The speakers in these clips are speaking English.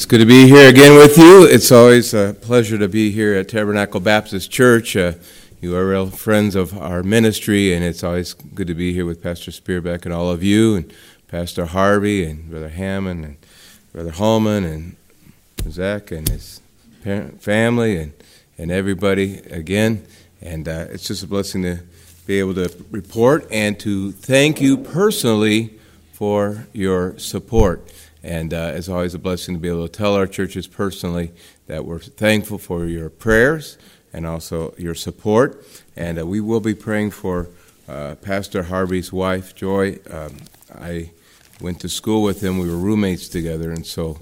It's good to be here again with you. It's always a pleasure to be here at Tabernacle Baptist Church. Uh, you are real friends of our ministry, and it's always good to be here with Pastor Spearbeck and all of you, and Pastor Harvey, and Brother Hammond, and Brother Holman, and Zach, and his family, and, and everybody again. And uh, it's just a blessing to be able to report and to thank you personally for your support. And uh, it's always a blessing to be able to tell our churches personally that we're thankful for your prayers and also your support. And uh, we will be praying for uh, Pastor Harvey's wife, Joy. Um, I went to school with him. We were roommates together, and so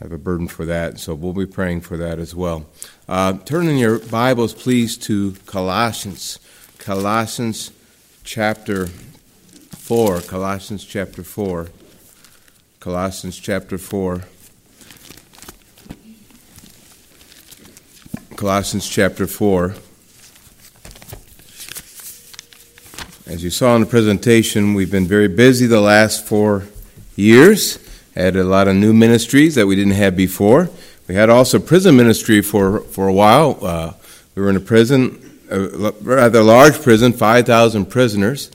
have a burden for that. So we'll be praying for that as well. Uh, turn in your Bibles, please, to Colossians. Colossians chapter 4. Colossians chapter 4. Colossians chapter 4. Colossians chapter 4. As you saw in the presentation, we've been very busy the last four years. Had a lot of new ministries that we didn't have before. We had also prison ministry for, for a while. Uh, we were in a prison, a rather large prison, 5,000 prisoners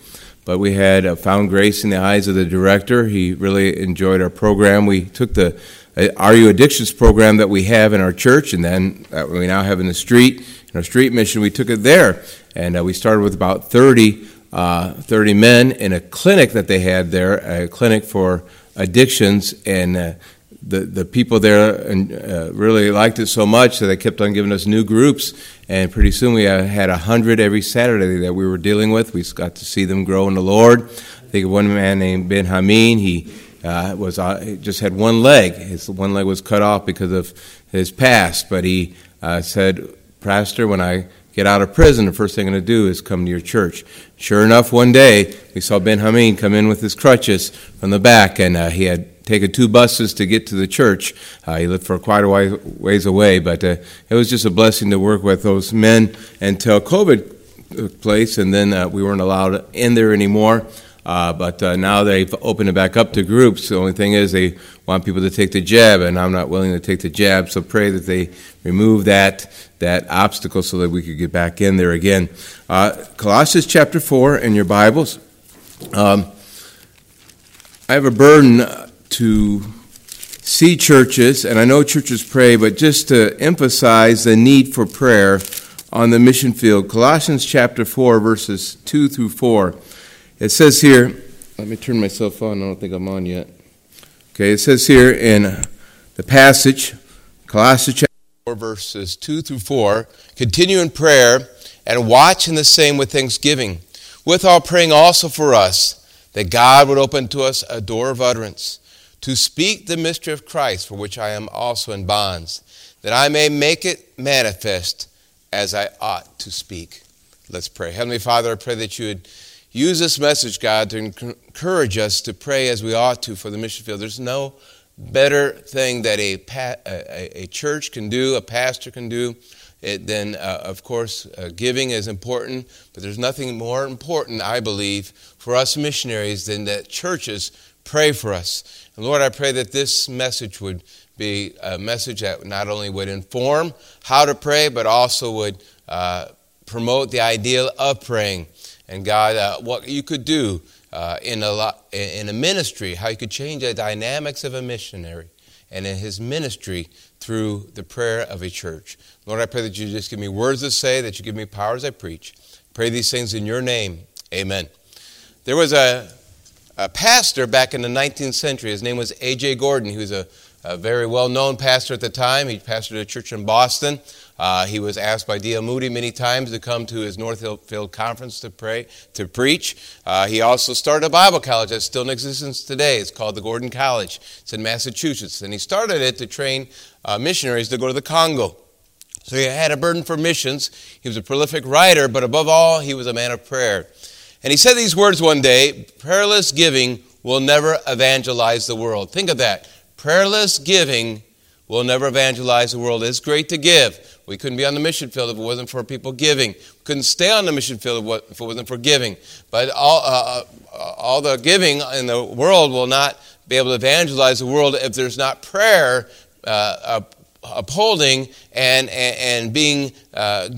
but we had uh, found grace in the eyes of the director. He really enjoyed our program. We took the uh, RU Addictions program that we have in our church, and then that we now have in the street, in our street mission, we took it there. And uh, we started with about 30, uh, 30 men in a clinic that they had there, a clinic for addictions. And uh, the, the people there uh, really liked it so much that they kept on giving us new groups. And pretty soon we had a hundred every Saturday that we were dealing with. We got to see them grow in the Lord. I think of one man named Ben Hameen. He uh, was uh, just had one leg. His one leg was cut off because of his past. But he uh, said, Pastor, when I get out of prison, the first thing I'm going to do is come to your church. Sure enough, one day we saw Ben Hameen come in with his crutches from the back, and uh, he had taken two buses to get to the church. Uh, he lived for quite a ways away, but uh, it was just a blessing to work with those men until COVID took place, and then uh, we weren't allowed in there anymore. Uh, but uh, now they've opened it back up to groups. The only thing is they want people to take the jab, and I'm not willing to take the jab. So pray that they remove that that obstacle so that we could get back in there again. Uh, Colossians chapter four in your Bibles. Um, I have a burden to see churches, and I know churches pray, but just to emphasize the need for prayer on the mission field. Colossians chapter 4, verses 2 through 4. It says here, let me turn myself on, I don't think I'm on yet. Okay, it says here in the passage, Colossians chapter 4, verses 2 through 4 continue in prayer and watch in the same with thanksgiving, with all praying also for us, that God would open to us a door of utterance to speak the mystery of Christ, for which I am also in bonds, that I may make it manifest as I ought to speak. Let's pray. Heavenly Father, I pray that you would use this message, God, to encourage us to pray as we ought to for the mission field. There's no better thing that a, a, a church can do, a pastor can do. It, then, uh, of course, uh, giving is important, but there's nothing more important, I believe, for us missionaries than that churches pray for us. And Lord, I pray that this message would be a message that not only would inform how to pray, but also would uh, promote the ideal of praying. And God, uh, what you could do uh, in, a in a ministry, how you could change the dynamics of a missionary and in his ministry through the prayer of a church. Lord, I pray that you just give me words to say, that you give me power as I preach. Pray these things in your name. Amen. There was a a pastor back in the 19th century. His name was A.J. Gordon. He was a, a very well known pastor at the time. He pastored a church in Boston. Uh, he was asked by D.L. Moody many times to come to his Northfield conference to pray, to preach. Uh, he also started a Bible college that's still in existence today. It's called the Gordon College. It's in Massachusetts. And he started it to train uh, missionaries to go to the Congo. So he had a burden for missions. He was a prolific writer, but above all, he was a man of prayer. And he said these words one day prayerless giving will never evangelize the world. Think of that. Prayerless giving will never evangelize the world. It's great to give. We couldn't be on the mission field if it wasn't for people giving. We couldn't stay on the mission field if it wasn't for giving. But all, uh, uh, all the giving in the world will not be able to evangelize the world if there's not prayer uh, upholding and, and, and being uh,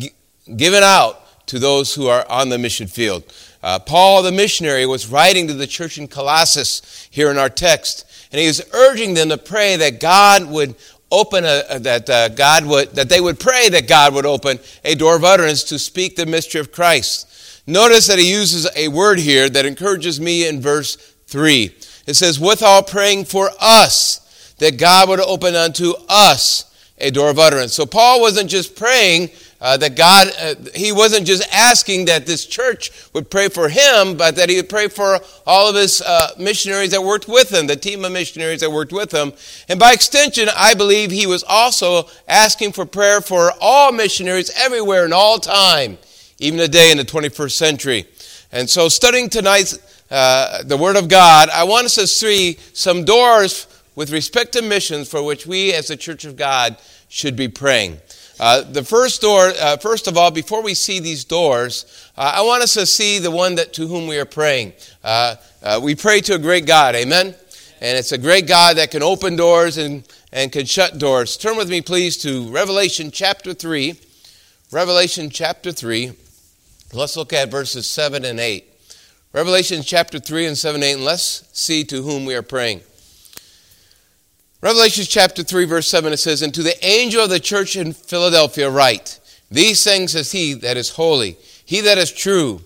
given out to those who are on the mission field. Uh, Paul, the missionary, was writing to the church in Colossus here in our text, and he was urging them to pray that God would open a, that uh, God would that they would pray that God would open a door of utterance to speak the mystery of Christ. Notice that he uses a word here that encourages me in verse 3. It says, "With withal praying for us, that God would open unto us a door of utterance. So Paul wasn't just praying uh, that God, uh, he wasn't just asking that this church would pray for him, but that he would pray for all of his uh, missionaries that worked with him, the team of missionaries that worked with him. And by extension, I believe he was also asking for prayer for all missionaries everywhere and all time, even today in the 21st century. And so, studying tonight uh, the Word of God, I want us to see some doors with respect to missions for which we as the Church of God should be praying. Uh, the first door, uh, first of all, before we see these doors, uh, I want us to see the one that to whom we are praying. Uh, uh, we pray to a great God, amen. And it's a great God that can open doors and and can shut doors. Turn with me, please, to Revelation chapter three. Revelation chapter three. Let's look at verses seven and eight. Revelation chapter three and seven, and eight, and let's see to whom we are praying. Revelation chapter 3, verse 7, it says, And to the angel of the church in Philadelphia write, These things says he that is holy, he that is true,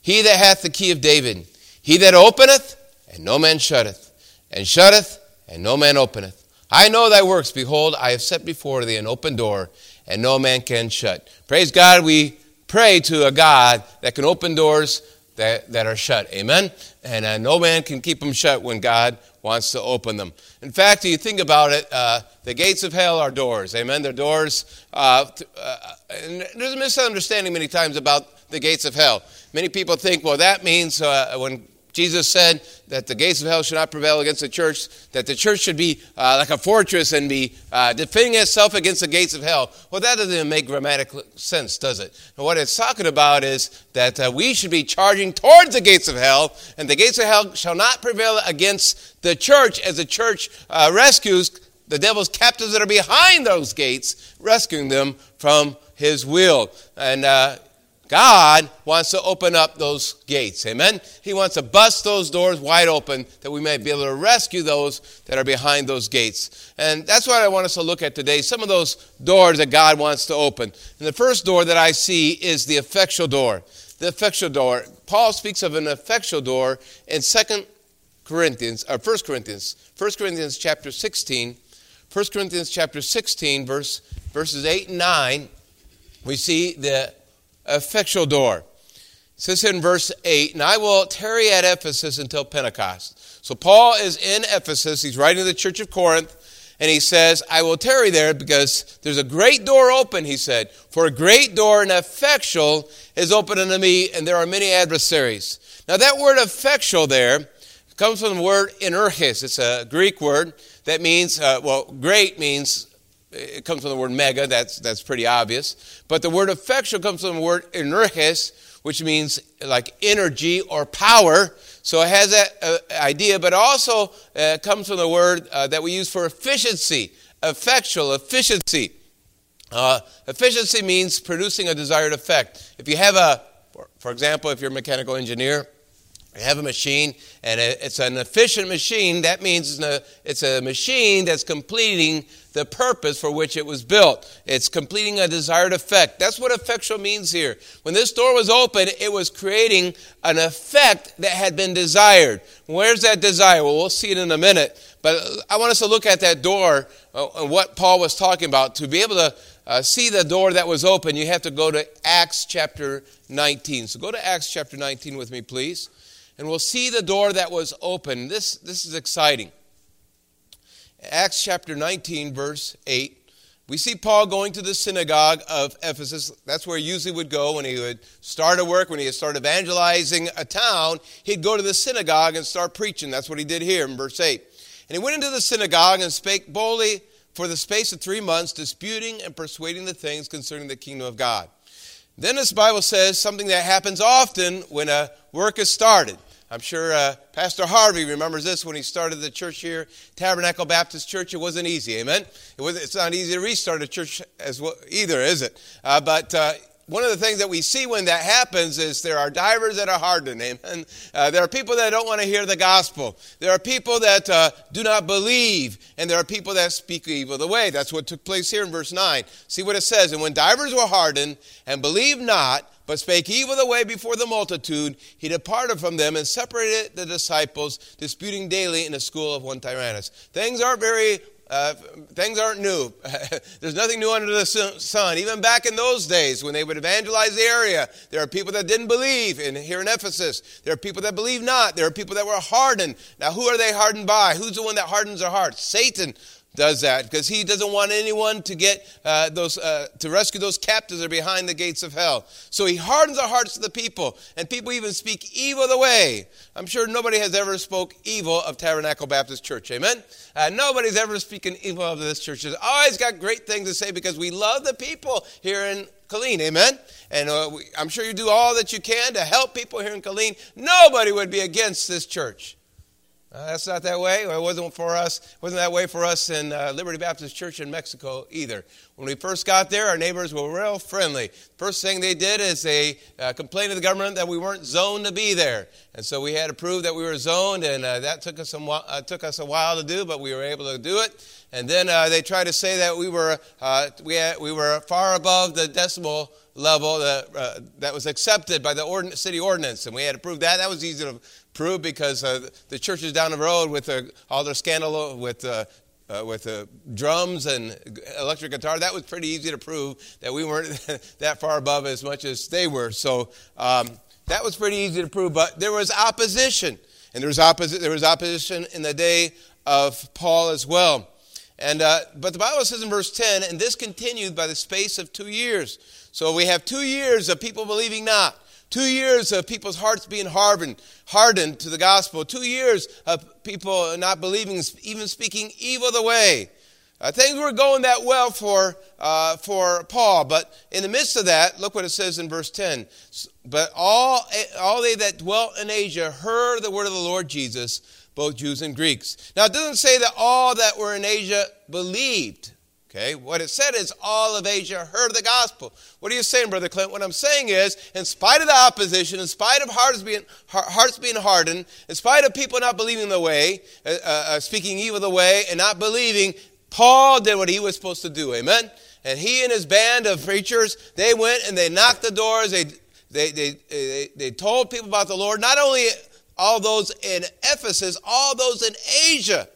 he that hath the key of David, he that openeth, and no man shutteth, and shutteth, and no man openeth. I know thy works. Behold, I have set before thee an open door, and no man can shut. Praise God, we pray to a God that can open doors that, that are shut. Amen? And uh, no man can keep them shut when God wants to open them. In fact, if you think about it, uh, the gates of hell are doors. Amen? They're doors. Uh, uh, there's a misunderstanding many times about the gates of hell. Many people think, well, that means uh, when Jesus said that the gates of hell should not prevail against the church, that the church should be uh, like a fortress and be uh, defending itself against the gates of hell. Well, that doesn't make grammatical sense, does it? And what it's talking about is that uh, we should be charging towards the gates of hell, and the gates of hell shall not prevail against the church as the church uh, rescues the devil's captives that are behind those gates, rescuing them from his will. And uh, God wants to open up those gates. Amen? He wants to bust those doors wide open that we may be able to rescue those that are behind those gates. And that's what I want us to look at today. Some of those doors that God wants to open. And the first door that I see is the effectual door. The effectual door. Paul speaks of an effectual door in 2 Corinthians, uh, or 1 Corinthians, 1 Corinthians chapter 16. 1 Corinthians chapter 16, verse, verses 8 and 9. We see the effectual door. It says in verse 8, And I will tarry at Ephesus until Pentecost. So Paul is in Ephesus. He's writing to the church of Corinth. And he says, I will tarry there because there's a great door open, he said. For a great door and effectual is open unto me, and there are many adversaries. Now, that word effectual there comes from the word energes. It's a Greek word that means, uh, well, great means it comes from the word mega, that's, that's pretty obvious. But the word effectual comes from the word energes, which means like energy or power. So it has that uh, idea, but also uh, comes from the word uh, that we use for efficiency, effectual, efficiency. Uh, efficiency means producing a desired effect. If you have a, for, for example, if you're a mechanical engineer, have a machine and it's an efficient machine. That means it's a machine that's completing the purpose for which it was built. It's completing a desired effect. That's what effectual means here. When this door was open, it was creating an effect that had been desired. Where's that desire? Well, we'll see it in a minute. But I want us to look at that door uh, and what Paul was talking about. To be able to uh, see the door that was open, you have to go to Acts chapter 19. So go to Acts chapter 19 with me, please and we'll see the door that was open. This, this is exciting. Acts chapter 19, verse 8. We see Paul going to the synagogue of Ephesus. That's where he usually would go when he would start a work, when he would start evangelizing a town. He'd go to the synagogue and start preaching. That's what he did here in verse 8. And he went into the synagogue and spake boldly for the space of three months, disputing and persuading the things concerning the kingdom of God. Then this Bible says something that happens often when a work is started. I'm sure uh, Pastor Harvey remembers this when he started the church here, Tabernacle Baptist Church. It wasn't easy, amen? It was, it's not easy to restart a church as well either, is it? Uh, but uh, one of the things that we see when that happens is there are divers that are hardened. Amen. Uh, there are people that don't want to hear the gospel. There are people that uh, do not believe, and there are people that speak evil the way. That's what took place here in verse 9. See what it says. And when divers were hardened and believed not, but spake evil the way before the multitude, he departed from them and separated the disciples, disputing daily in the school of one Tyrannus. Things aren't very uh, things aren't new. There's nothing new under the sun. Even back in those days when they would evangelize the area, there are people that didn't believe. And here in Ephesus, there are people that believe not. There are people that were hardened. Now, who are they hardened by? Who's the one that hardens their heart? Satan does that because he doesn't want anyone to get uh, those uh, to rescue those captives that are behind the gates of hell so he hardens the hearts of the people and people even speak evil the way i'm sure nobody has ever spoke evil of tabernacle baptist church amen uh, nobody's ever speaking evil of this church It's always got great things to say because we love the people here in Killeen, amen? And uh, we, I'm sure you do all that you can to help people here in Killeen. Nobody would be against this church. Uh, that's not that way. It wasn't for us. Wasn't that way for us in uh, Liberty Baptist Church in Mexico either. When we first got there, our neighbors were real friendly. First thing they did is they uh, complained to the government that we weren't zoned to be there, and so we had to prove that we were zoned, and uh, that took us some uh, took us a while to do, but we were able to do it. And then uh, they tried to say that we were we had, we were far above the decibel level that, uh, that was accepted by the ordin- city ordinance, and we had to prove that. That was easy to prove because uh, the churches down the road with uh, all their scandal with uh, uh, with uh, drums and electric guitar. That was pretty easy to prove that we weren't that far above as much as they were. So um, that was pretty easy to prove. But there was opposition, and there was, opposi- there was opposition in the day of Paul as well. And uh, but the Bible says in verse 10, and this continued by the space of two years. So we have two years of people believing not. Two years of people's hearts being hardened, hardened to the gospel. Two years of people not believing, even speaking evil the way. Uh, things were going that well for, uh, for Paul, but in the midst of that, look what it says in verse 10. But all, all they that dwelt in Asia heard the word of the Lord Jesus, both Jews and Greeks. Now, it doesn't say that all that were in Asia believed. Okay, what it said is all of Asia heard the gospel. What are you saying, Brother Clint? What I'm saying is, in spite of the opposition, in spite of hearts being, hearts being hardened, in spite of people not believing the way, uh, uh, uh, speaking evil the way, and not believing, Paul did what he was supposed to do. Amen? And he and his band of preachers, they went and they knocked the doors. They, they, they, they, they told people about the Lord, not only all those in Ephesus, all those in Asia.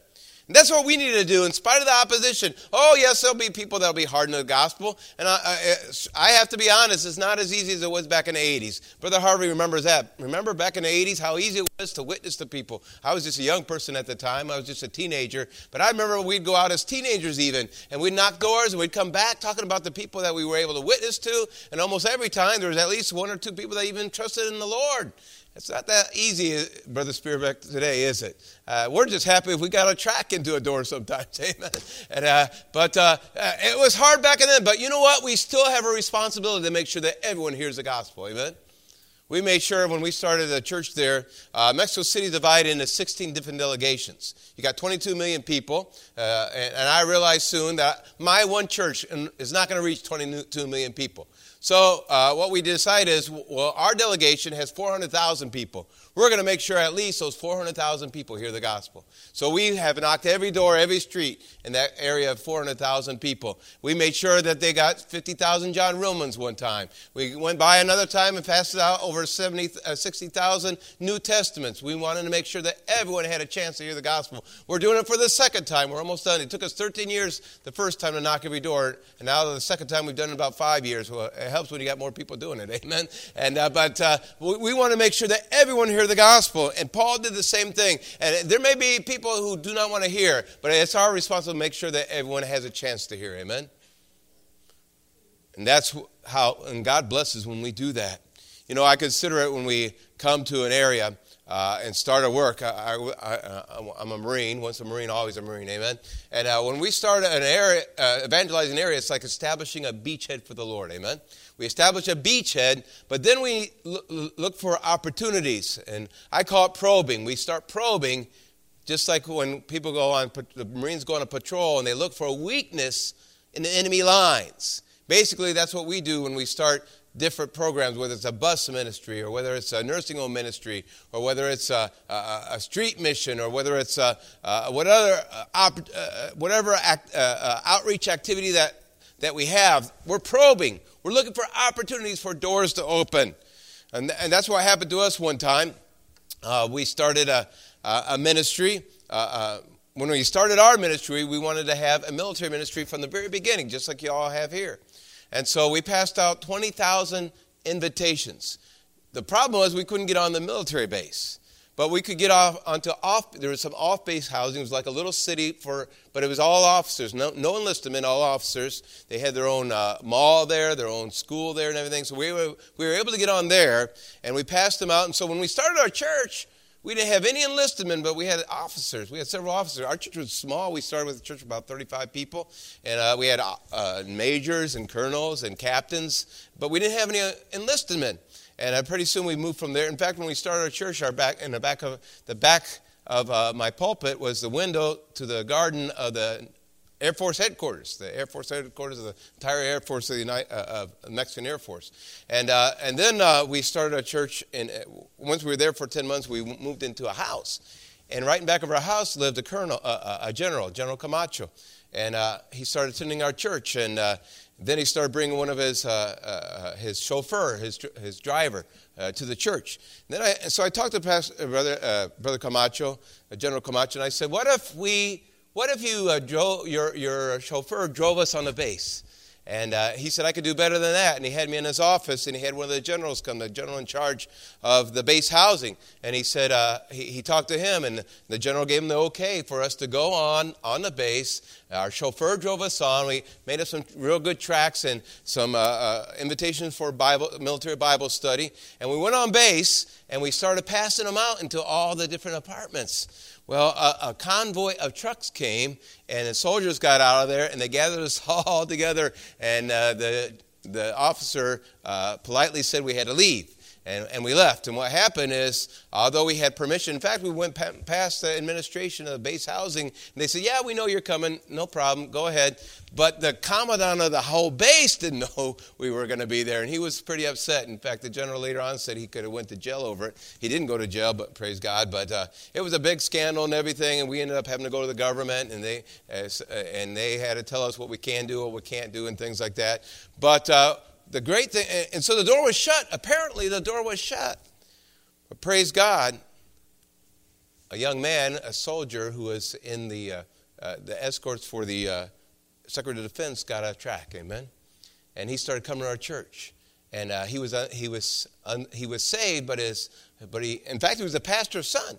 That's what we need to do in spite of the opposition. Oh, yes, there'll be people that'll be hardened to the gospel. And I, I, I, have to be honest, it's not as easy as it was back in the 80s. Brother Harvey remembers that. Remember back in the 80s how easy it was to witness to people? I was just a young person at the time, I was just a teenager. But I remember we'd go out as teenagers even, and we'd knock doors and we'd come back talking about the people that we were able to witness to. And almost every time there was at least one or two people that even trusted in the Lord. It's not that easy, Brother Spearbeck, today, is it? Uh, we're just happy if we got a track into a door sometimes, amen. And, uh, but uh, uh, it was hard back then. But you know what? We still have a responsibility to make sure that everyone hears the gospel, amen. We made sure when we started the church there, uh, Mexico City divided into 16 different delegations. You got 22 million people, uh, and, and I realized soon that my one church is not going to reach 22 million people. So uh, what we decide is, well, our delegation has 400,000 people. We're going to make sure at least those 400,000 people hear the gospel. So we have knocked every door, every street in that area of 400,000 people. We made sure that they got 50,000 John Romans one time. We went by another time and passed out over 70, uh, 60,000 New Testaments. We wanted to make sure that everyone had a chance to hear the gospel. We're doing it for the second time. We're almost done. It took us 13 years the first time to knock every door, and now the second time we've done it about five years. Well, it helps when you got more people doing it. Amen. And uh, but uh, we, we want to make sure that everyone hear the gospel. And Paul did the same thing. And there may be people who do not want to hear, but it's our responsibility to make sure that everyone has a chance to hear. Amen. And that's how, and God blesses when we do that. You know, I consider it when we come to an area uh, and start a work. I, am a Marine. Once a Marine, always a Marine. Amen. And uh, when we start an area, uh, evangelizing area, it's like establishing a beachhead for the Lord. Amen. We establish a beachhead, but then we look for opportunities, and I call it probing. We start probing, just like when people go on, the Marines go on a patrol, and they look for a weakness in the enemy lines. Basically, that's what we do when we start different programs, whether it's a bus ministry or whether it's a nursing home ministry or whether it's a, a, a street mission or whether it's a, a whatever, uh, uh, whatever act, uh, uh, outreach activity that, that we have, we're probing. We're looking for opportunities for doors to open. And, and that's what happened to us one time. Uh, we started a, a ministry. Uh, when we started our ministry, we wanted to have a military ministry from the very beginning, just like you all have here. And so we passed out 20,000 invitations. The problem was we couldn't get on the military base. But we could get off onto off. There was some off-base housing. It was like a little city for, but it was all officers. No, no enlistment, all officers. They had their own uh, mall there, their own school there, and everything. So we were we were able to get on there, and we passed them out. And so when we started our church, we didn't have any enlisted men but we had officers. We had several officers. Our church was small. We started with a church of about 35 people, and uh, we had uh, majors and colonels and captains, but we didn't have any enlisted men. And uh, pretty soon we moved from there. In fact, when we started our church, our back in the back of the back of uh, my pulpit was the window to the garden of the Air Force headquarters, the Air Force headquarters of the entire Air Force of the United, uh, uh, Mexican Air Force. And, uh, and then uh, we started a church, and uh, once we were there for 10 months, we moved into a house. And right in back of our house lived a colonel, uh, a general, General Camacho. And he started attending our church, and then he started bringing one of his, his chauffeur, his, his driver, to the church. And then I, so I talked to Pastor, Brother, Brother Camacho, General Camacho, and I said, what if we what if you uh, drove, your, your chauffeur drove us on the base? And uh, he said, I could do better than that. And he had me in his office, and he had one of the generals come, the general in charge of the base housing. And he said, uh, he, he, talked to him, and the general gave him the okay for us to go on on the base. Our chauffeur drove us on. We made up some real good tracks and some uh, uh invitations for Bible, military Bible study. And we went on base, and we started passing them out into all the different apartments. Well, a, a, convoy of trucks came, and the soldiers got out of there, and they gathered us all together. And uh, the the officer uh, politely said we had to leave. And, and we left. And what happened is, although we had permission, in fact, we went past the administration of the base housing, and they said, Yeah, we know you're coming, no problem, go ahead. But the commandant of the whole base didn't know we were going to be there, and he was pretty upset. In fact, the general later on said he could have went to jail over it. He didn't go to jail, but praise God. But uh, it was a big scandal and everything, and we ended up having to go to the government, and they, uh, and they had to tell us what we can do, what we can't do, and things like that. But uh, the great thing, and so the door was shut. Apparently, the door was shut. But praise God, a young man, a soldier who was in the, uh, uh, the escorts for the uh, Secretary of Defense, got a track. Amen. And he started coming to our church. And uh, he, was, uh, he, was, he was saved, but, his, but he, in fact, he was a pastor's son.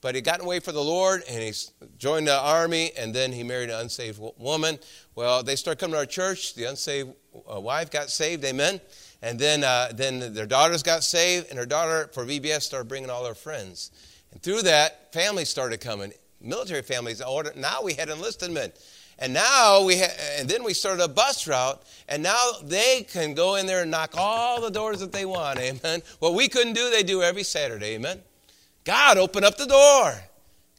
But he got away for the Lord and he joined the army and then he married an unsaved woman. Well, they started coming to our church. The unsaved wife got saved, amen. And then, uh, then their daughters got saved, and her daughter for VBS started bringing all her friends. And through that, families started coming, military families. Now we had enlisted men. And now we ha- and then we started a bus route, and now they can go in there and knock all the doors that they want, amen. What we couldn't do, they do every Saturday, amen. God open up the door.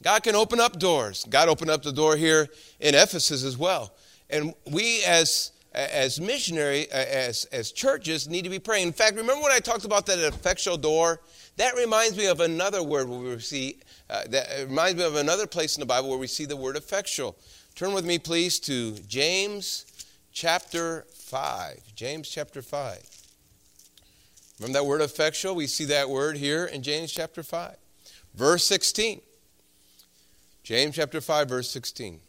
God can open up doors. God opened up the door here in Ephesus as well. And we as as missionary, as, as churches, need to be praying. In fact, remember when I talked about that effectual door? That reminds me of another word where we see, uh, that reminds me of another place in the Bible where we see the word effectual. Turn with me, please, to James chapter 5. James chapter 5. Remember that word effectual? We see that word here in James chapter 5. Verse 16. James chapter 5, verse 16.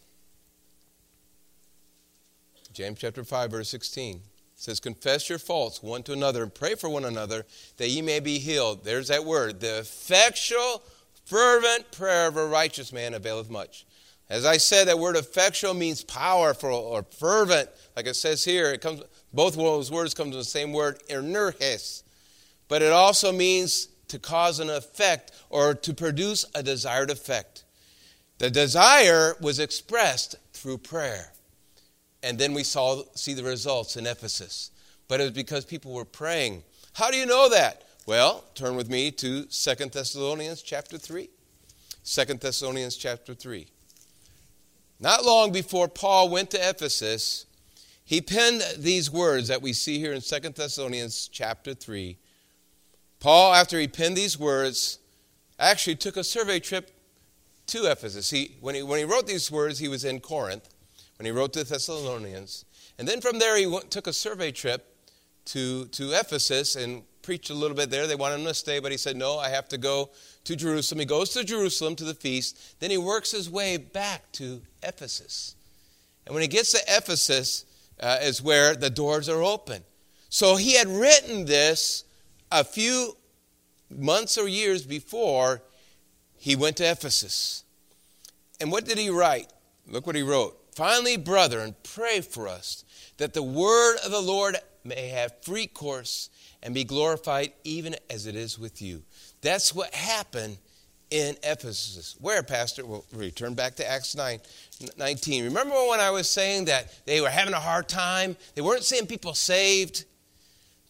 James chapter 5, verse 16 says, Confess your faults one to another and pray for one another that ye may be healed. There's that word. The effectual, fervent prayer of a righteous man availeth much. As I said, that word effectual means powerful or fervent. Like it says here, it comes both of those words come from the same word, energes. But it also means to cause an effect or to produce a desired effect. The desire was expressed through prayer. And then we saw see the results in Ephesus. But it was because people were praying. How do you know that? Well, turn with me to Second Thessalonians chapter 3. 2 Thessalonians chapter 3. Not long before Paul went to Ephesus, he penned these words that we see here in 2 Thessalonians chapter 3. Paul, after he penned these words, actually took a survey trip to Ephesus. He, when, he, when he wrote these words, he was in Corinth, when he wrote to the Thessalonians. And then from there, he went, took a survey trip to, to Ephesus and preached a little bit there. They wanted him to stay, but he said, No, I have to go to Jerusalem. He goes to Jerusalem to the feast. Then he works his way back to Ephesus. And when he gets to Ephesus, uh, is where the doors are open. So he had written this a few months or years before he went to Ephesus. And what did he write? Look what he wrote. Finally, brethren, pray for us that the word of the Lord may have free course and be glorified even as it is with you. That's what happened in Ephesus. Where, Pastor? We'll return back to Acts 9, 19. Remember when I was saying that they were having a hard time? They weren't seeing people saved.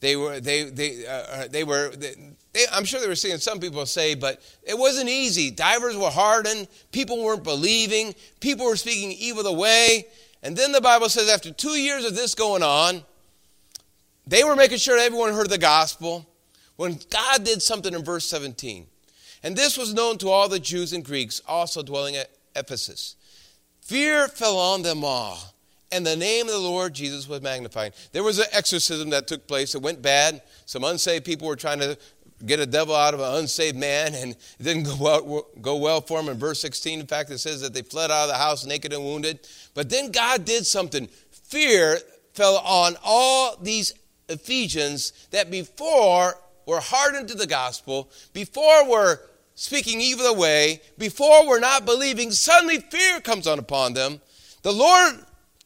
They were, they, they, uh, uh they were, they, they, I'm sure they were seeing some people say, but it wasn't easy. Divers were hardened. People weren't believing. People were speaking evil the way. And then the Bible says after two years of this going on, they were making sure everyone heard the gospel when God did something in verse 17. And this was known to all the Jews and Greeks also dwelling at Ephesus. Fear fell on them all, and the name of the Lord Jesus was magnified. There was an exorcism that took place. It went bad. Some unsaved people were trying to get a devil out of an unsaved man, and it didn't go well, go well for him. In verse 16, in fact, it says that they fled out of the house naked and wounded. But then God did something. Fear fell on all these Ephesians that before were hardened to the gospel, before were speaking evil away, before were not believing, suddenly fear comes on upon them. The Lord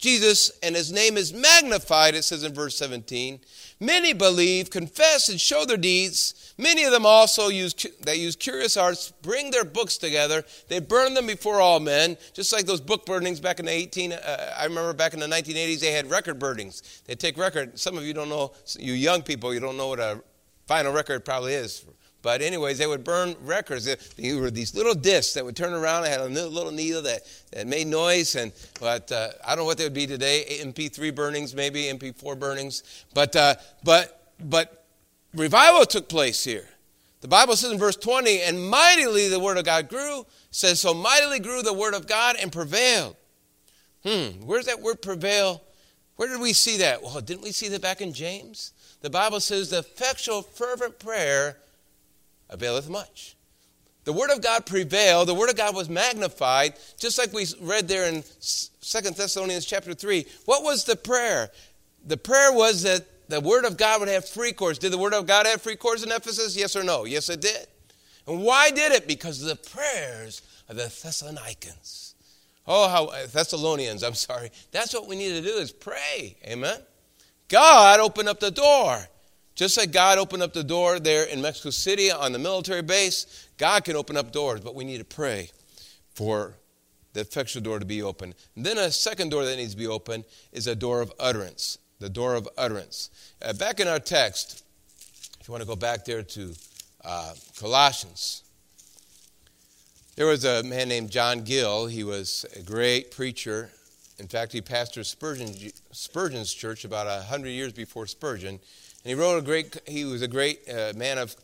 Jesus and his name is magnified, it says in verse 17. Many believe, confess, and show their deeds. Many of them also use that use curious arts, bring their books together. They burn them before all men, just like those book burnings back in the 18. Uh, I remember back in the 1980s, they had record burnings. They take record. Some of you don't know, you young people, you don't know what a vinyl record probably is. But anyways, they would burn records. There were these little discs that would turn around. They had a little needle that, that made noise. And but uh, I don't know what they would be today. MP3 burnings, maybe MP4 burnings. But uh, but but revival took place here. The Bible says in verse 20, and mightily the word of God grew. Says so mightily grew the word of God and prevailed. Hmm, where's that word prevail? Where did we see that? Well, didn't we see that back in James? The Bible says the effectual fervent prayer availeth much. The Word of God prevailed. The Word of God was magnified, just like we read there in Second Thessalonians chapter 3. What was the prayer? The prayer was that the Word of God would have free course. Did the Word of God have free course in Ephesus? Yes or no? Yes, it did. And why did it? Because of the prayers of the Thessalonians. Oh, how uh, Thessalonians, I'm sorry. That's what we need to do is pray. Amen. God opened up the door. Just like God opened up the door there in Mexico City on the military base, God can open up doors, but we need to pray for the effectual door to be open. And then a second door that needs to be open is a door of utterance. The door of utterance. Uh, back in our text, if you want to go back there to uh, Colossians, there was a man named John Gill. He was a great preacher. In fact, he pastored Spurgeon, Spurgeon's church about a hundred years before Spurgeon. And he wrote a great, he was a great uh, man of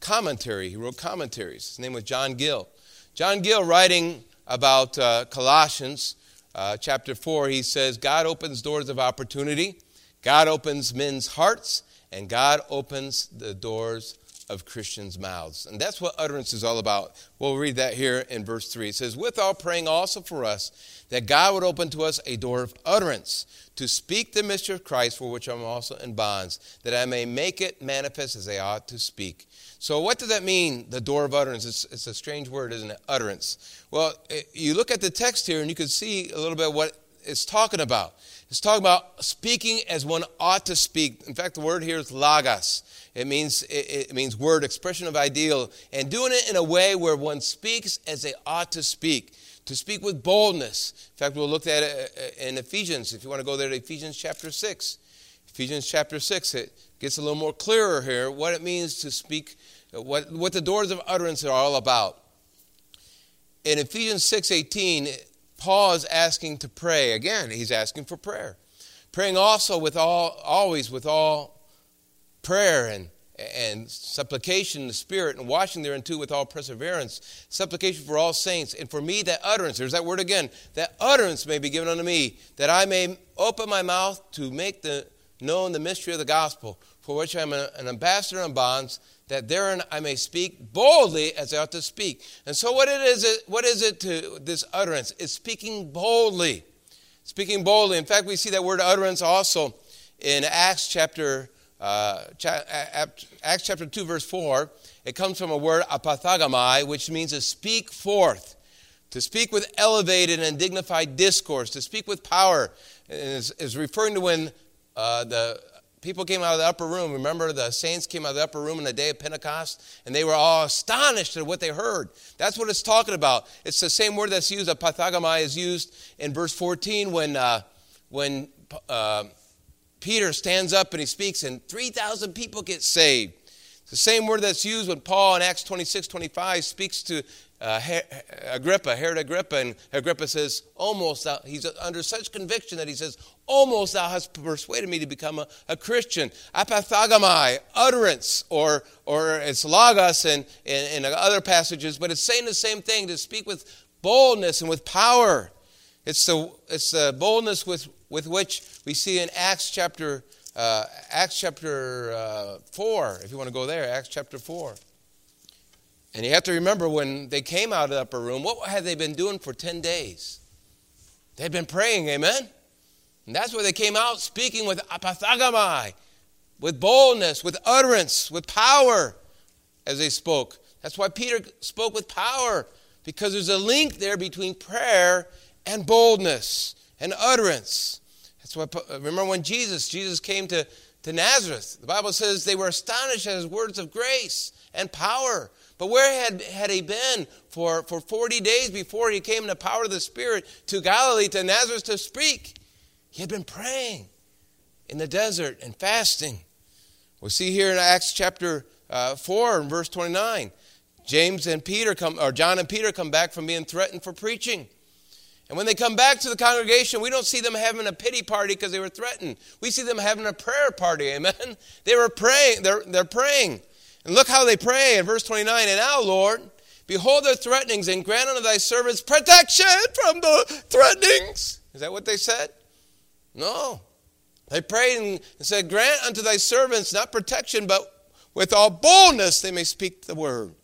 commentary. He wrote commentaries. His name was John Gill. John Gill, writing about uh, Colossians uh, chapter 4, he says, God opens doors of opportunity, God opens men's hearts, and God opens the doors of Christians' mouths. And that's what utterance is all about. We'll read that here in verse 3. It says, Withal praying also for us that God would open to us a door of utterance to speak the mystery of Christ, for which I'm also in bonds, that I may make it manifest as I ought to speak. So, what does that mean, the door of utterance? It's, it's a strange word, isn't it? Utterance. Well, it, you look at the text here and you can see a little bit what it's talking about. It's talking about speaking as one ought to speak. In fact, the word here is logos. It means, it, it means word, expression of ideal, and doing it in a way where one speaks as they ought to speak to speak with boldness. In fact, we'll look at it uh, in Ephesians. If you want to go there to Ephesians chapter 6. Ephesians chapter 6, it gets a little more clearer here what it means to speak, what, what the doors of utterance are all about. In Ephesians 6.18, Paul is asking to pray. Again, he's asking for prayer. Praying also with all, always with all prayer and and supplication in the Spirit, and washing thereunto with all perseverance, supplication for all saints, and for me that utterance, there's that word again, that utterance may be given unto me, that I may open my mouth to make the known the mystery of the gospel, for which I am an ambassador in bonds, that therein I may speak boldly as I ought to speak. And so, what it is it? What is it to this utterance? It's speaking boldly. Speaking boldly. In fact, we see that word utterance also in Acts chapter uh, Acts chapter 2, verse 4, it comes from a word apathagamai, which means to speak forth, to speak with elevated and dignified discourse, to speak with power. Is, is referring to when uh, the people came out of the upper room. Remember, the saints came out of the upper room in the day of Pentecost, and they were all astonished at what they heard. That's what it's talking about. It's the same word that's used, apathagamai, is used in verse 14 when, uh, when uh, Peter stands up and he speaks, and 3,000 people get saved. It's the same word that's used when Paul in Acts 26 25 speaks to uh, Agrippa, Herod Agrippa, and Agrippa says, Almost, thou, he's under such conviction that he says, Almost thou hast persuaded me to become a, a Christian. Apathagamai, utterance, or, or it's logos in, in, in other passages, but it's saying the same thing to speak with boldness and with power. It's the, it's the boldness with with which we see in Acts chapter uh, Acts chapter uh, 4, if you want to go there, Acts chapter 4. And you have to remember when they came out of the upper room, what had they been doing for 10 days? They'd been praying, amen? And that's where they came out speaking with apathagamai, with boldness, with utterance, with power as they spoke. That's why Peter spoke with power, because there's a link there between prayer and boldness and utterance. That's what, remember when Jesus, Jesus came to, to Nazareth. The Bible says they were astonished at his words of grace and power. But where had, had he been for, for 40 days before he came in the power of the Spirit to Galilee, to Nazareth to speak? He had been praying in the desert and fasting. We see here in Acts chapter uh, 4 and verse 29, James and Peter come, or John and Peter come back from being threatened for preaching. And when they come back to the congregation, we don't see them having a pity party because they were threatened. We see them having a prayer party, amen? They were praying, they're, they're praying. And look how they pray in verse 29 And now, Lord, behold their threatenings and grant unto thy servants protection from the threatenings. Is that what they said? No. They prayed and said, Grant unto thy servants not protection, but with all boldness they may speak the word.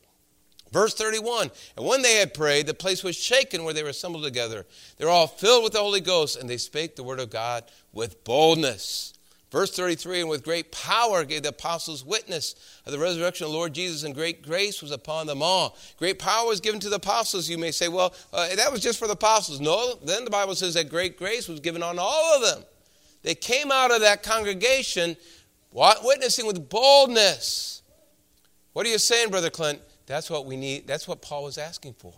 Verse 31 And when they had prayed, the place was shaken where they were assembled together. They were all filled with the Holy Ghost, and they spake the word of God with boldness. Verse 33 And with great power gave the apostles witness of the resurrection of the Lord Jesus, and great grace was upon them all. Great power was given to the apostles. You may say, well, uh, that was just for the apostles. No, then the Bible says that great grace was given on all of them. They came out of that congregation witnessing with boldness. What are you saying, Brother Clint? That's what we need. That's what Paul was asking for.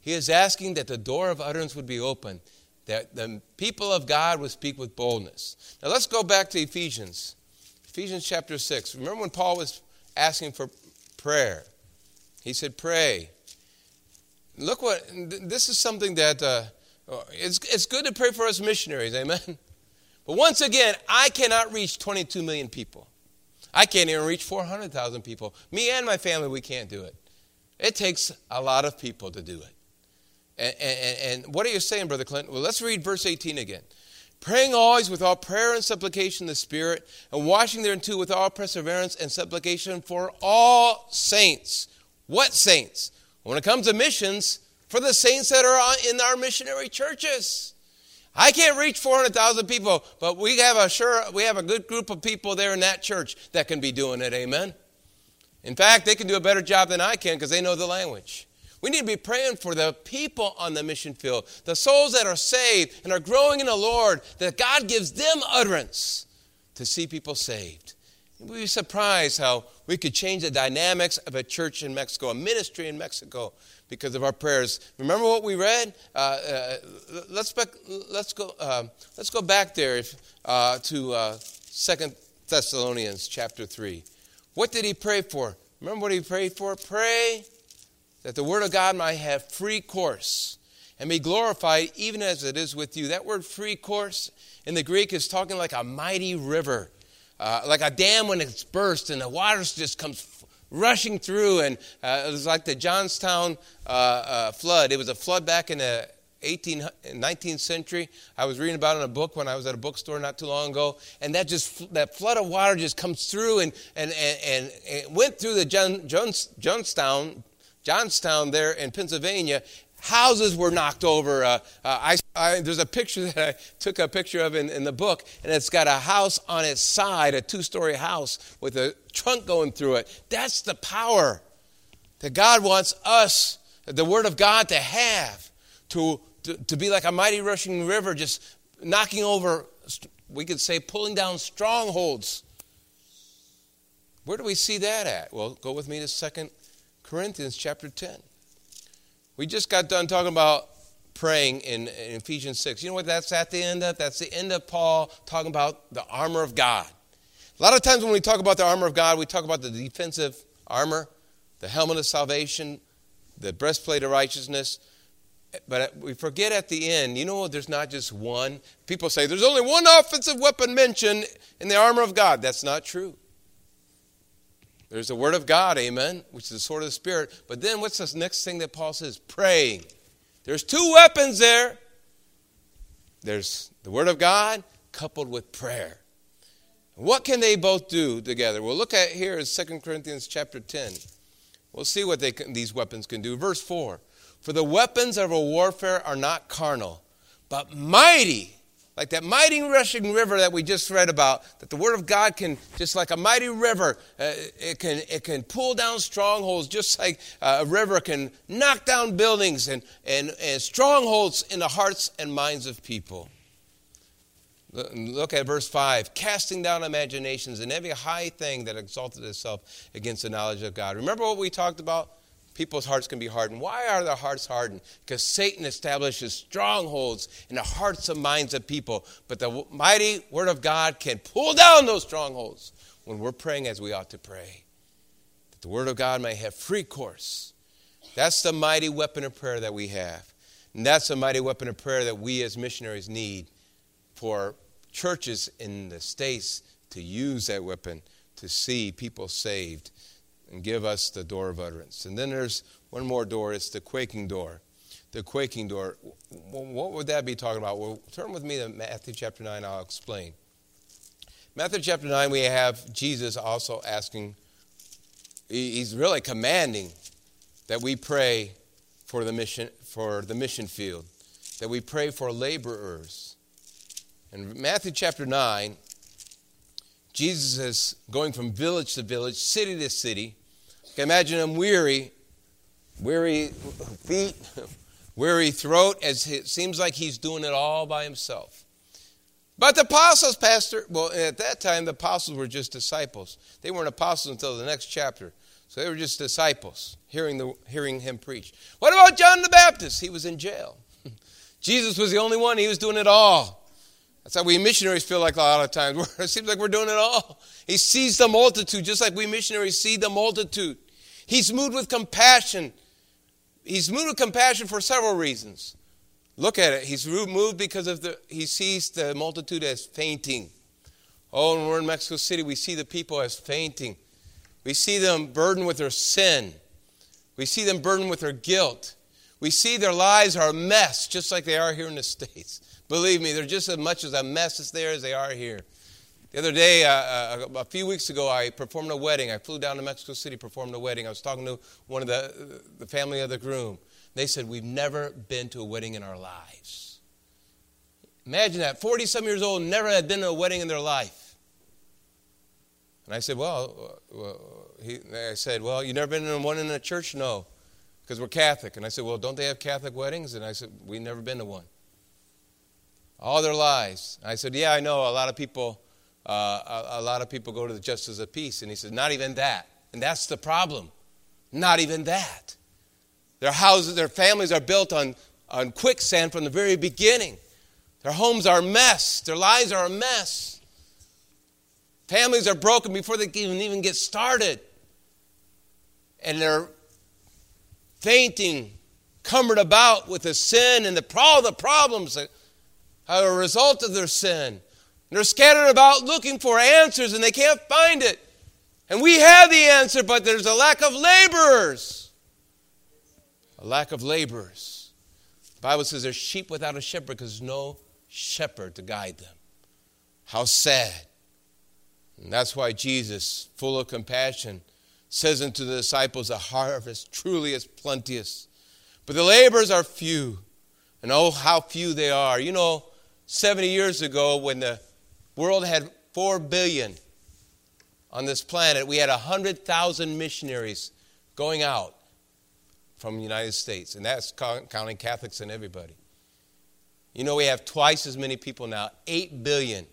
He is asking that the door of utterance would be open, that the people of God would speak with boldness. Now let's go back to Ephesians. Ephesians chapter 6. Remember when Paul was asking for prayer? He said, Pray. Look what, this is something that, uh, it's, it's good to pray for us missionaries, amen? But once again, I cannot reach 22 million people. I can't even reach 400,000 people. Me and my family, we can't do it. It takes a lot of people to do it. And, and, and what are you saying, Brother Clinton? Well, let's read verse 18 again. Praying always with all prayer and supplication in the Spirit, and watching thereunto with all perseverance and supplication for all saints. What saints? When it comes to missions, for the saints that are in our missionary churches. I can't reach 400,000 people, but we have a sure we have a good group of people there in that church that can be doing it. Amen. In fact, they can do a better job than I can because they know the language. We need to be praying for the people on the mission field, the souls that are saved and are growing in the Lord, that God gives them utterance to see people saved. We'd be surprised how we could change the dynamics of a church in Mexico, a ministry in Mexico, because of our prayers. Remember what we read? Uh, uh, let's, back, let's, go, uh, let's go back there if, uh, to uh, Second Thessalonians chapter 3. What did he pray for? Remember what he prayed for? Pray that the Word of God might have free course and be glorified even as it is with you. That word free course in the Greek is talking like a mighty river, uh, like a dam when it's burst and the water just comes rushing through. And uh, it was like the Johnstown uh, uh flood. It was a flood back in the 18th, 19th century. I was reading about it in a book when I was at a bookstore not too long ago, and that just that flood of water just comes through and and and, and went through the John, Johnstown Johnstown there in Pennsylvania, houses were knocked over. Uh, uh, I, I, there's a picture that I took a picture of in, in, the book, and it's got a house on its side, a two story house with a trunk going through it. That's the power that God wants us, the Word of God, to have, to, to, to be like a mighty rushing river, just knocking over, we could say, pulling down strongholds. Where do we see that at? Well, go with me to Second Corinthians chapter 10. We just got done talking about praying in, in, Ephesians 6. You know what that's at the end of? That's the end of Paul talking about the armor of God. A lot of times when we talk about the armor of God, we talk about the defensive armor, the helmet of salvation, the breastplate of righteousness. But we forget at the end, you know, there's not just one. People say there's only one offensive weapon mentioned in the armor of God. That's not true. There's the Word of God, amen, which is the sword of the Spirit. But then what's the next thing that Paul says? Praying. There's two weapons there. There's the Word of God coupled with prayer. What can they both do together? We'll look at here in 2 Corinthians chapter 10. We'll see what they can, these weapons can do. Verse 4 For the weapons of our warfare are not carnal, but mighty like that mighty rushing river that we just read about, that the Word of God can, just like a mighty river, uh, it, can, it can pull down strongholds, just like uh, a river can knock down buildings and, and, and strongholds in the hearts and minds of people. Look at verse 5 casting down imaginations and every high thing that exalted itself against the knowledge of God. Remember what we talked about? People's hearts can be hardened. Why are their hearts hardened? Because Satan establishes strongholds in the hearts and minds of people. But the mighty Word of God can pull down those strongholds when we're praying as we ought to pray. That the Word of God may have free course. That's the mighty weapon of prayer that we have. And that's the mighty weapon of prayer that we as missionaries need for churches in the States to use that weapon to see people saved and give us the door of utterance. And then there's one more door, it's the quaking door. The quaking door. What would that be talking about? Well, turn with me to Matthew chapter 9, I'll explain. Matthew chapter 9, we have Jesus also asking, he's really commanding that we pray for the mission, for the mission field, that we pray for laborers. In Matthew chapter 9, Jesus is going from village to village, city to city. imagine him weary, weary feet, weary throat, as it seems like he's doing it all by himself. But the apostles, Pastor, well, at that time, the apostles were just disciples. They weren't apostles until the next chapter. So they were just disciples, hearing, the, hearing him preach. What about John the Baptist? He was in jail. Jesus was the only one, he was doing it all. That's how we missionaries feel like a lot of times. it seems like we're doing it all. He sees the multitude, just like we missionaries see the multitude. He's moved with compassion. He's moved with compassion for several reasons. Look at it. He's moved because of the he sees the multitude as fainting. Oh, when we're in Mexico City, we see the people as fainting. We see them burdened with their sin. We see them burdened with their guilt. We see their lives are a mess, just like they are here in the States. Believe me, they're just as much as a mess as there as they are here. The other day, uh, uh, a few weeks ago, I performed a wedding. I flew down to Mexico City, performed a wedding. I was talking to one of the, the family of the groom. They said, We've never been to a wedding in our lives. Imagine that. 40 some years old, never had been to a wedding in their life. And I said, Well, uh, well he, I said, Well, you never been in one in a church? No. because we're Catholic. And I said, Well, don't they have Catholic weddings? And I said, We've never been to one. All their lives. I said, Yeah, I know. A lot of people. Uh, a, a lot of people go to the justice of peace. And he said, Not even that. And that's the problem. Not even that. Their houses, their families are built on, on quicksand from the very beginning. Their homes are a mess. Their lives are a mess. Families are broken before they can even get started. And they're fainting, cumbered about with the sin and the, all the problems that are a result of their sin. And they're scattered about looking for answers and they can't find it. And we have the answer, but there's a lack of laborers. A lack of laborers. The Bible says there's sheep without a shepherd because there's no shepherd to guide them. How sad. And that's why Jesus, full of compassion, says unto the disciples, The harvest truly is plenteous, but the laborers are few. And oh, how few they are. You know, 70 years ago, when the world had 4 billion on this planet, we had 100,000 missionaries going out from the United States, and that's counting Catholics and everybody. You know, we have twice as many people now, 8 billion.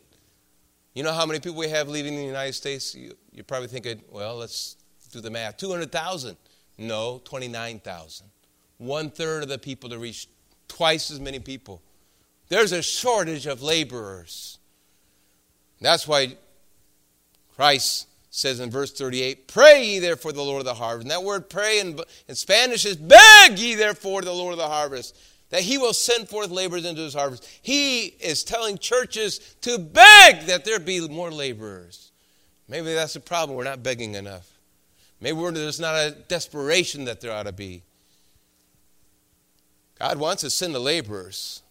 You know how many people we have leaving the United States? You, are probably thinking, well, let's do the math. 200,000. No, 29,000. One third of the people to reach twice as many people. There's a shortage of laborers. That's why Christ says in verse 38, Pray ye therefore the Lord of the harvest. And that word pray in, in Spanish is beg ye therefore the Lord of the harvest, that he will send forth laborers into his harvest. He is telling churches to beg that there be more laborers. Maybe that's the problem. We're not begging enough. Maybe there's not a desperation that there ought to be. God wants to send the laborers.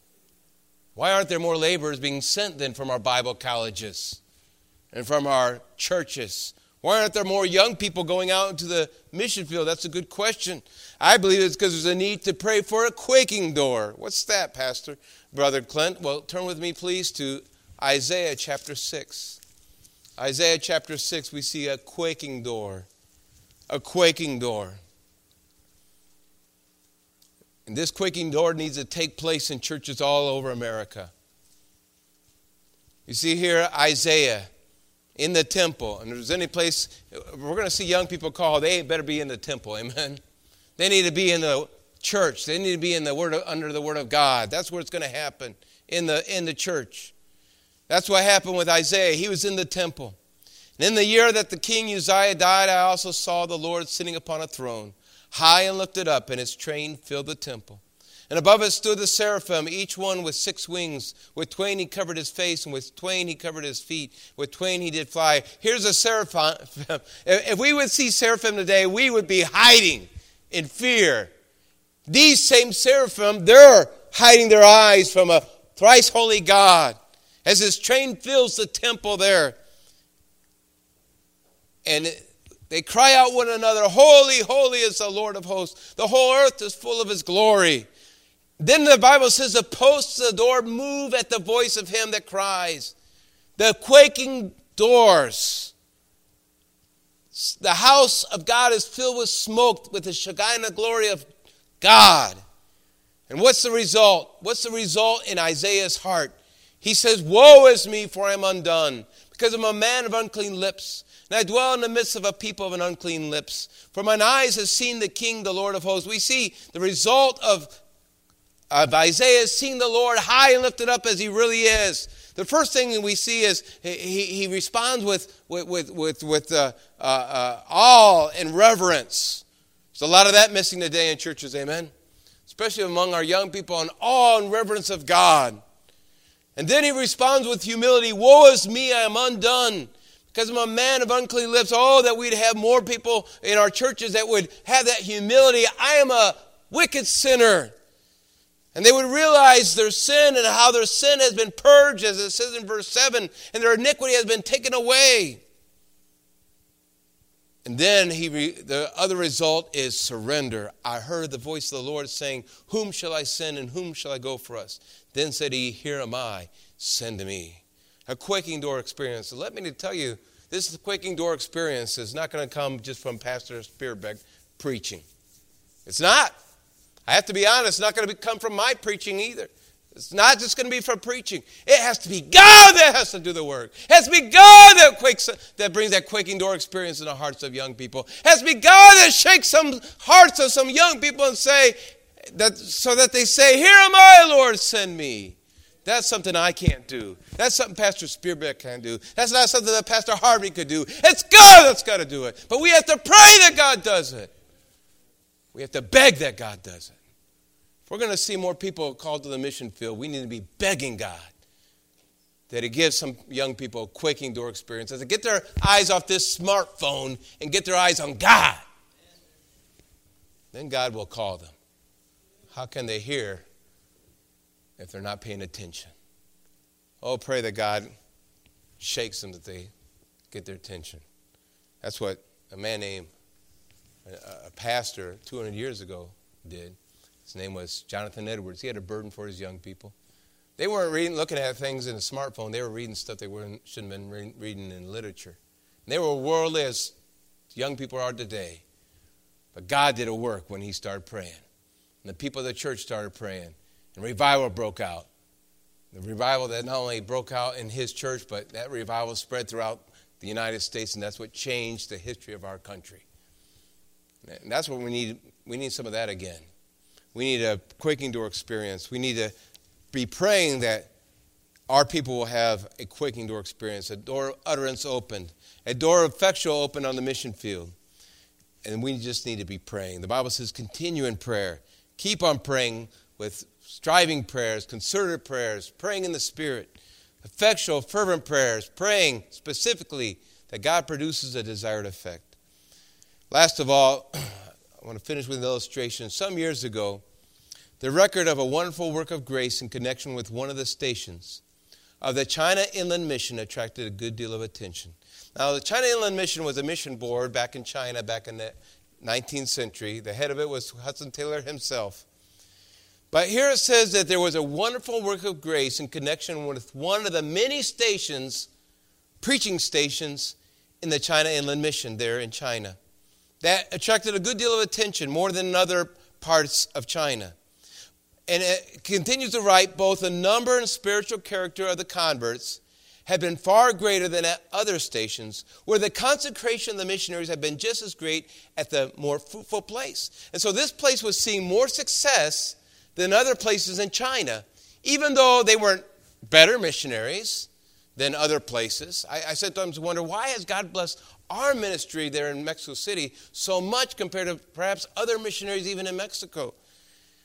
Why aren't there more laborers being sent then from our Bible colleges? and from our churches? Why aren't there more young people going out into the mission field? That's a good question. I believe it's because there's a need to pray for a quaking door. What's that, Pastor? Brother Clint? Well, turn with me, please, to Isaiah chapter 6. Isaiah chapter 6, we see a quaking door. A quaking door. And this quaking door needs to take place in churches all over America. You see here Isaiah in the temple. And if there's any place we're going to see young people call, they better be in the temple. Amen. They need to be in the church. They need to be in the word of, under the word of God. That's where it's going to happen in the in the church. That's what happened with Isaiah. He was in the temple. And in the year that the king Uzziah died, I also saw the Lord sitting upon a throne, high and lifted up, and his train filled the temple. And above it stood the seraphim, each one with six wings. With twain he covered his face, and with twain he covered his feet. With twain he did fly. Here's a seraphim. If we would see seraphim today, we would be hiding in fear. These same seraphim, they're hiding their eyes from a thrice holy God as his train fills the temple there. And they cry out one another, Holy, holy is the Lord of hosts. The whole earth is full of his glory. Then the Bible says the posts of the door move at the voice of him that cries. The quaking doors. The house of God is filled with smoke with the Shekinah glory of God. And what's the result? What's the result in Isaiah's heart? He says, Woe is me, for I am undone, because I'm a man of unclean lips. And I dwell in the midst of a people of an unclean lips. For mine eyes have seen the King, the Lord of hosts. We see the result of of Isaiah seeing the Lord high and lifted up as he really is. The first thing that we see is he, he responds with, with, with, with uh, uh, uh, awe and reverence. There's a lot of that missing today in churches, amen? Especially among our young people, an awe and reverence of God. And then he responds with humility Woe is me, I am undone because I'm a man of unclean lips. Oh, that we'd have more people in our churches that would have that humility. I am a wicked sinner. And they would realize their sin and how their sin has been purged, as it says in verse 7, and their iniquity has been taken away. And then he the other result is surrender. I heard the voice of the Lord saying, Whom shall I send and whom shall I go for us? Then said he, Here am I, send me. A quaking door experience. So let me tell you, this quaking door experience is not going to come just from Pastor Spearbeck preaching. It's not. I have to be honest, it's not going to come from my preaching either. It's not just going to be from preaching. It has to be God that has to do the work. It has to be God that quakes, that brings that quaking door experience in the hearts of young people. It has to be God that shakes some hearts of some young people and say that so that they say, "Here am I, Lord, send me." That's something I can't do. That's something Pastor Spearbeck can't do. That's not something that Pastor Harvey could do. It's God that's got to do it. But we have to pray that God does it. We have to beg that God does it. If we're going to see more people called to the mission field, we need to be begging God that He gives some young people a quaking door experience, to get their eyes off this smartphone and get their eyes on God. Then God will call them. How can they hear if they're not paying attention? Oh, pray that God shakes them that they get their attention. That's what a man named a pastor 200 years ago did. His name was Jonathan Edwards. He had a burden for his young people. They weren't reading, looking at things in a smartphone. They were reading stuff they shouldn't have been reading in literature. And they were worldly as young people are today. But God did a work when He started praying. And the people of the church started praying. And revival broke out. The revival that not only broke out in His church, but that revival spread throughout the United States, and that's what changed the history of our country. And that's what we need. We need some of that again. We need a quaking door experience. We need to be praying that our people will have a quaking door experience, a door of utterance opened, a door of effectual open on the mission field. And we just need to be praying. The Bible says, continue in prayer. Keep on praying with striving prayers, concerted prayers, praying in the Spirit, effectual, fervent prayers, praying specifically that God produces a desired effect. Last of all, I want to finish with an illustration. Some years ago, the record of a wonderful work of grace in connection with one of the stations of the China Inland Mission attracted a good deal of attention. Now, the China Inland Mission was a mission board back in China back in the 19th century. The head of it was Hudson Taylor himself. But here it says that there was a wonderful work of grace in connection with one of the many stations, preaching stations, in the China Inland Mission there in China that attracted a good deal of attention, more than in other parts of China. And it continues to write both the number and spiritual character of the converts had been far greater than at other stations, where the consecration of the missionaries had been just as great at the more fruitful place. And so this place was seeing more success than other places in China, even though they weren't better missionaries than other places. I, I sometimes wonder why has God blessed our ministry there in Mexico City so much compared to perhaps other missionaries even in Mexico.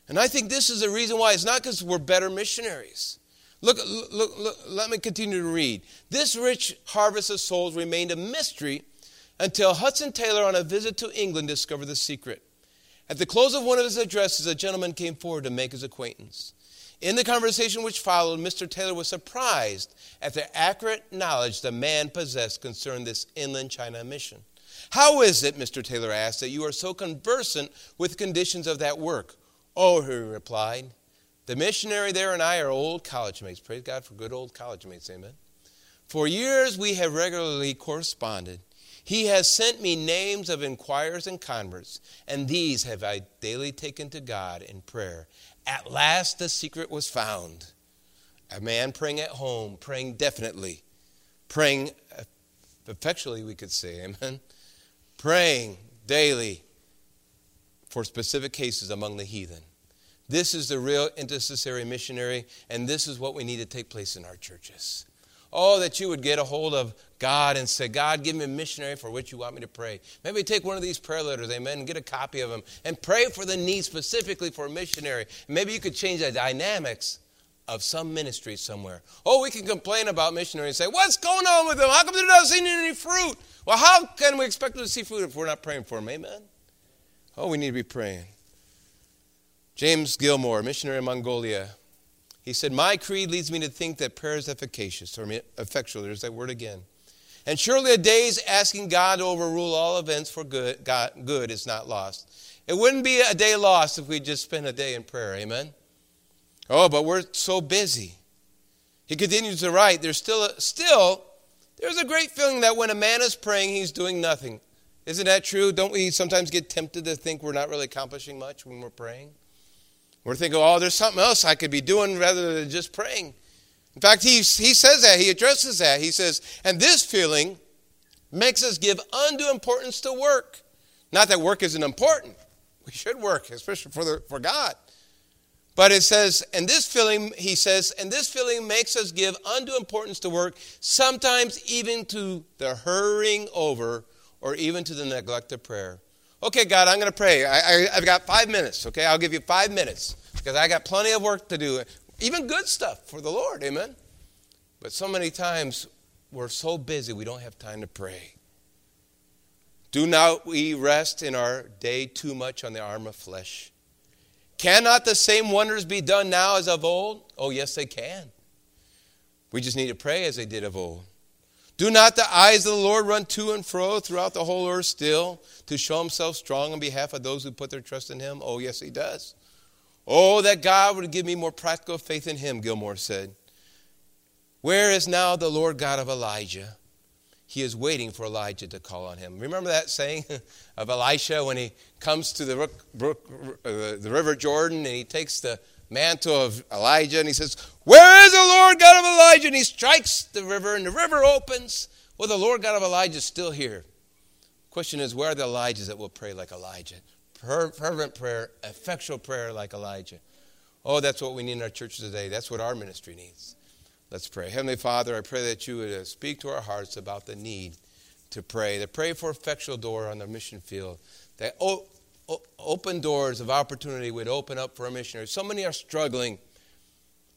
And I think this is the reason why. It's not because we're better missionaries. Look, look, look, let me continue to read. This rich harvest of souls remained a mystery until Hudson Taylor, on a visit to England, discovered the secret. At the close of one of his addresses, a gentleman came forward to make his acquaintance. In the conversation which followed, Mr. Taylor was surprised at the accurate knowledge the man possessed concerning this inland China mission. How is it, Mr. Taylor asked, that you are so conversant with the conditions of that work? Oh, he replied, the missionary there and I are old college mates. Praise God for good old college mates, amen. For years we have regularly corresponded. He has sent me names of inquirers and converts, and these have I daily taken to God in prayer at last the secret was found. A man praying at home, praying definitely, praying uh, effectually, we could say, amen. Praying daily for specific cases among the heathen. This is the real intercessory missionary, and this is what we need to take place in our churches. Oh, that you would get a hold of God and say, God, give me a missionary for which you want me to pray. Maybe take one of these prayer letters, amen, and get a copy of them and pray for the need specifically for a missionary. Maybe you could change the dynamics of some ministry somewhere. Oh, we can complain about missionaries and say, What's going on with them? How come they're not seeing any fruit? Well, how can we expect them to see fruit if we're not praying for them? Amen? Oh, we need to be praying. James Gilmour, missionary in Mongolia, he said, My creed leads me to think that prayer is efficacious or effectual. There's that word again. And surely a day's asking God to overrule all events for good, God, good is not lost. It wouldn't be a day lost if we just spent a day in prayer. Amen? Oh, but we're so busy. He continues to write, there's still, a, still, there's a great feeling that when a man is praying, he's doing nothing. Isn't that true? Don't we sometimes get tempted to think we're not really accomplishing much when we're praying? We're thinking, oh, there's something else I could be doing rather than just praying. In fact, he, he says that, he addresses that. He says, and this feeling makes us give undue importance to work. Not that work isn't important. We should work, especially for, the, for God. But it says, and this feeling, he says, and this feeling makes us give undue importance to work, sometimes even to the hurrying over or even to the neglect of prayer. Okay, God, I'm going to pray. I, have got five minutes, okay? I'll give you five minutes because I got plenty of work to do, even good stuff for the Lord, amen? But so many times we're so busy we don't have time to pray. Do not we rest in our day too much on the arm of flesh? Cannot the same wonders be done now as of old? Oh, yes, they can. We just need to pray as they did of old. Do not the eyes of the Lord run to and fro throughout the whole earth still to show himself strong on behalf of those who put their trust in him? Oh, yes, he does. Oh, that God would give me more practical faith in him, Gilmour said. Where is now the Lord God of Elijah? He is waiting for Elijah to call on him. Remember that saying of Elisha when he comes to the, uh, river Jordan and he takes the mantle of Elijah and he says, Where is the Lord God of Elijah? And he strikes the river and the river opens. Well, the Lord God of Elijah is still here. Question is, where are the Elijahs that will pray like Elijah? Fervent prayer, effectual prayer like Elijah. Oh, that's what we need in our church today. That's what our ministry needs. Let's pray. Heavenly Father, I pray that you would uh, speak to our hearts about the need to pray, to pray for effectual door on the mission field, that open doors of opportunity would open up for a missionary. So many are struggling.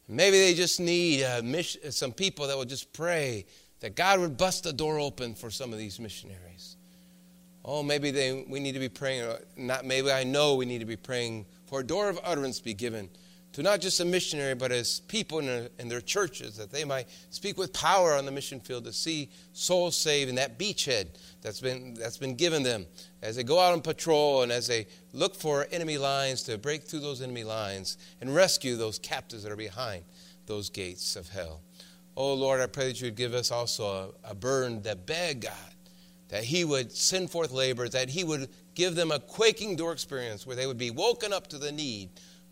Maybe they just need mission, some people that will just pray that God would bust the door open for some of these missionaries. Oh, maybe they, we need to be praying, uh, not maybe I know we need to be praying for a door of utterance be given to not just a missionary, but as people in, a, in, their churches, that they might speak with power on the mission field to see souls saved in that beachhead that's been, that's been given them as they go out on patrol and as they look for enemy lines to break through those enemy lines and rescue those captives that are behind those gates of hell. Oh Lord, I pray that you would give us also a, a burden that beg God that He would send forth laborers, that He would give them a quaking door experience where they would be woken up to the need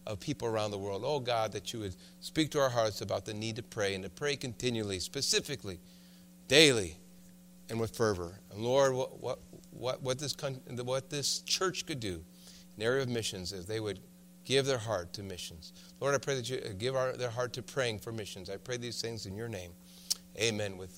of people around the world. Oh God, that you would speak to our hearts about the need to pray and to pray continually, specifically, daily, and with fervor. And Lord, what, what, what, what, this, what this church could do in the area of missions is they would give their heart to missions. Lord, I pray that you uh, give our, their heart to praying for missions. I pray these things in your name. Amen. With